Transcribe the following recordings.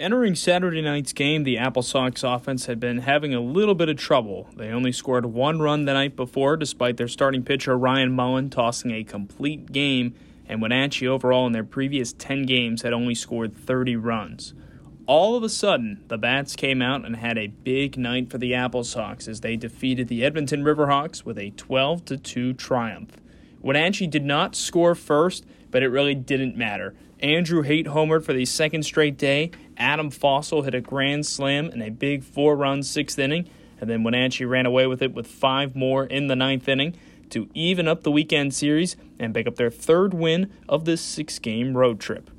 Entering Saturday night's game, the Apple Sox offense had been having a little bit of trouble. They only scored one run the night before, despite their starting pitcher Ryan Mullen tossing a complete game, and Wenatchee overall in their previous 10 games had only scored 30 runs. All of a sudden, the Bats came out and had a big night for the Apple Sox as they defeated the Edmonton Riverhawks with a 12 2 triumph. Wenatchee did not score first, but it really didn't matter. Andrew Haight homered for the second straight day. Adam Fahsel hit a grand slam in a big four run sixth inning. And then Wenatchee ran away with it with five more in the ninth inning to even up the weekend series and pick up their third win of this six game road trip.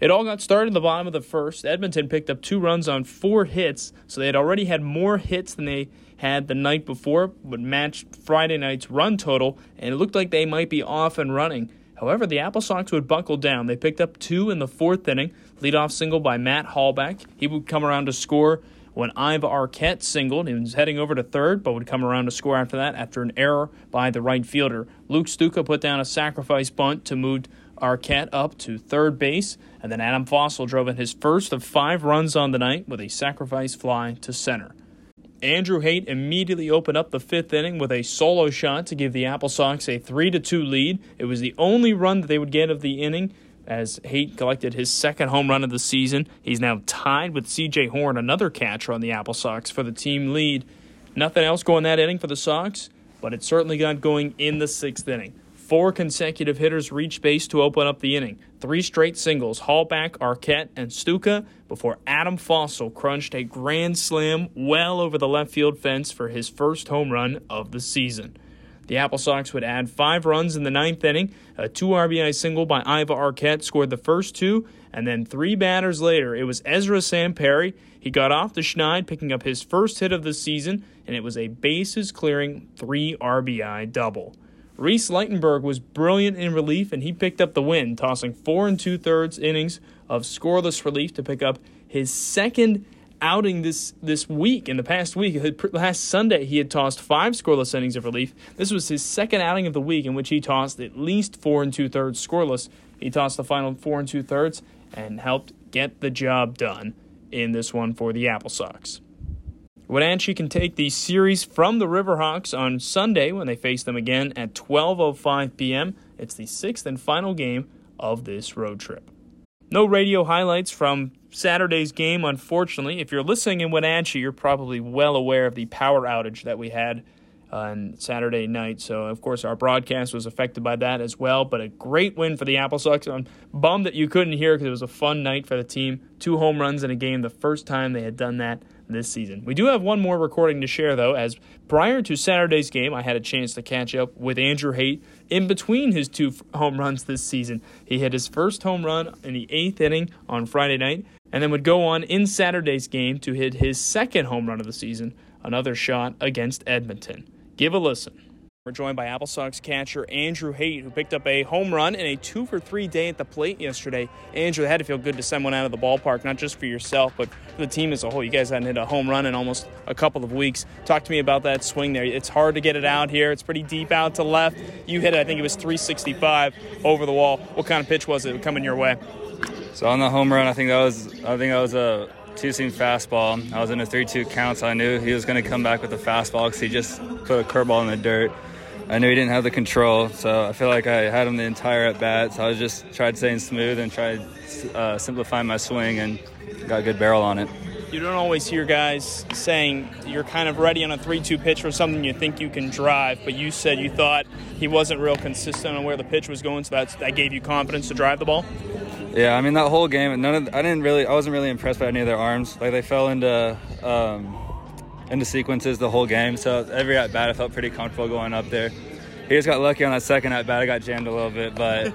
It all got started in the bottom of the first. Edmonton picked up two runs on four hits, so they had already had more hits than they had the night before, but matched Friday night's run total, and it looked like they might be off and running. However, the Apple Sox would buckle down. They picked up two in the fourth inning, leadoff single by Matt Hallback. He would come around to score when Aiva Arquette singled. He was heading over to third, but would come around to score after that after an error by the right fielder. Luke Stuka put down a sacrifice bunt to move Arquette up to third base, and then Adam Fahsel drove in his first of five runs on the night with a sacrifice fly to center. Andrew Haight immediately opened up the fifth inning with a solo shot to give the Apple Sox a 3 2 lead. It was the only run that they would get of the inning as Haight collected his second home run of the season. He's now tied with CJ Horn, another catcher on the Apple Sox, for the team lead. Nothing else going that inning for the Sox, but it certainly got going in the sixth inning. Four consecutive hitters reached base to open up the inning. Three straight singles, Hallback, Arquette, and Stuka, before Adam Fahsel crunched a grand slam well over the left field fence for his first home run of the season. The Apple Sox would add five runs in the ninth inning. A two RBI single by Aiva Arquette scored the first two, and then three batters later, it was Ezra Samperi. He got off the schneid, picking up his first hit of the season, and it was a bases clearing three RBI double. Reese Leitenberg was brilliant in relief, and he picked up the win, tossing four and two thirds innings of scoreless relief to pick up his second outing this this week. In the past week, last Sunday, he had tossed five scoreless innings of relief. This was his second outing of the week in which he tossed at least four and two thirds scoreless. He tossed the final four and two thirds and helped get the job done in this one for the Apple Sox. Wenatchee can take the series from the Riverhawks on Sunday when they face them again at 12:05 p.m. It's the sixth and final game of this road trip. No radio highlights from Saturday's game, unfortunately. If you're listening in Wenatchee, you're probably well aware of the power outage that we had uh, on Saturday night. So, of course, our broadcast was affected by that as well. But a great win for the Apple Sox. I'm bummed that you couldn't hear because it was a fun night for the team. Two home runs in a game, the first time they had done that this season. We do have one more recording to share, though, as prior to Saturday's game, I had a chance to catch up with Andrew Haight in between his two home runs this season. He hit his first home run in the eighth inning on Friday night, and then would go on in Saturday's game to hit his second home run of the season, another shot against Edmonton. Give a listen. We're joined by Apple Sox catcher Andrew Haight, who picked up a home run in a two for three day at the plate yesterday. Andrew, it had to feel good to send one out of the ballpark, not just for yourself, but for the team as a whole. You guys hadn't hit a home run in almost a couple of weeks. Talk to me about that swing there. It's hard to get it out here. It's pretty deep out to left. You hit it, I think it was 365 over the wall. What kind of pitch was it coming your way? So on the home run, I think that was I think that was a two seam fastball. I was in a 3 2 count, so I knew he was going to come back with a fastball because he just put a curveball in the dirt. I knew he didn't have the control, so I feel like I had him the entire at bat. So I was just tried staying smooth and tried uh, simplifying my swing and got a good barrel on it. You don't always hear guys saying you're kind of ready on a 3 2 pitch for something you think you can drive, but you said you thought he wasn't real consistent on where the pitch was going, so that's, that gave you confidence to drive the ball? Yeah, I mean, that whole game, none of, I didn't really, I wasn't really impressed by any of their arms. Like, they fell into, um, into sequences the whole game. So every at bat, I felt pretty comfortable going up there. He just got lucky on that second at bat. I got jammed a little bit, but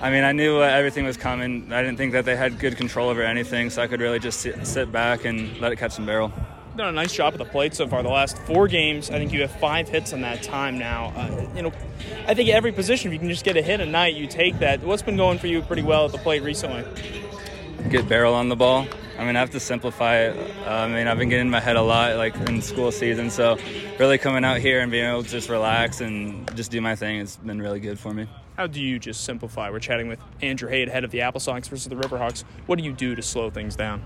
I mean, I knew uh, everything was coming. I didn't think that they had good control over anything, so I could really just sit, sit back and let it catch some barrel. Done a nice job at the plate so far. The last four games, I think you have five hits in that time now. Uh, you know, I think every position, if you can just get a hit a night, you take that. What's been going for you pretty well at the plate recently? Get barrel on the ball. I mean, I have to simplify it. Uh, I mean, I've been getting in my head a lot, like in school season. So, really coming out here and being able to just relax and just do my thing has been really good for me. How do you just simplify? We're chatting with Andrew Haight, head of the Apple Sox versus the Riverhawks. What do you do to slow things down?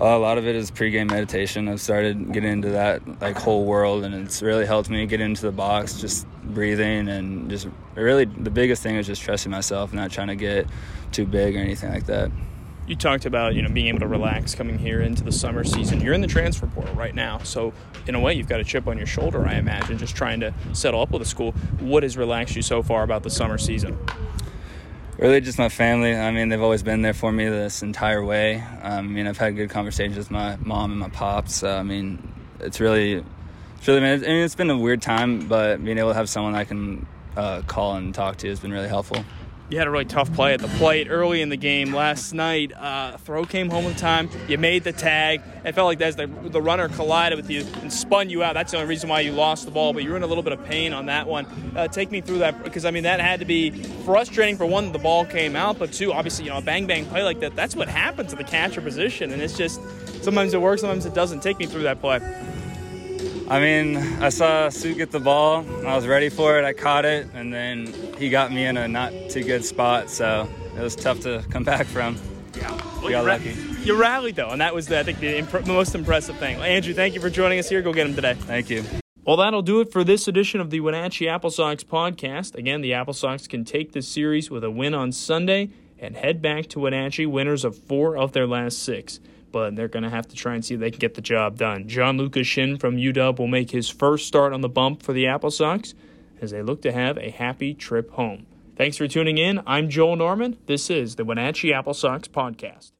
a lot of it is pregame meditation. I've started getting into that like whole world, and it's really helped me get into the box, just breathing and just really the biggest thing is just trusting myself, not trying to get too big or anything like that. You talked about you know being able to relax coming here into the summer season. You're in the transfer portal right now, so in a way you've got a chip on your shoulder, I imagine, just trying to settle up with the school. What has relaxed you so far about the summer season? really just my family. I mean, they've always been there for me this entire way. Um, I mean, I've had good conversations with my mom and my pops. So, I mean, it's really, it's really, I mean, it's been a weird time, but being able to have someone I can uh, call and talk to has been really helpful you had a really tough play at the plate early in the game last night. Uh, throw came home in time. You made the tag. It felt like as the, the runner collided with you and spun you out. That's the only reason why you lost the ball. But you were in a little bit of pain on that one. Uh, take me through that because I mean that had to be frustrating for one. The ball came out, but two, obviously you know a bang bang play like that. That's what happens to the catcher position, and it's just sometimes it works, sometimes it doesn't. Take me through that play. I mean, I saw Sue get the ball. I was ready for it. I caught it, and then he got me in a not too good spot. So it was tough to come back from. Yeah, well, we got lucky. you rallied though, and that was the, I think the, imp- most impressive thing. Well, Andrew, thank you for joining us here. Go get him today. Thank you. Well, that'll do it for this edition of the Wenatchee Apple Sox podcast. Again, the Apple Sox can take this series with a win on Sunday and head back to Wenatchee, winners of four of their last six but they're going to have to try and see if they can get the job done. Gianluca Shin from UW will make his first start on the bump for the Apple Sox as they look to have a happy trip home. Thanks for tuning in. I'm Joel Norman. This is the Wenatchee Apple Sox Podcast.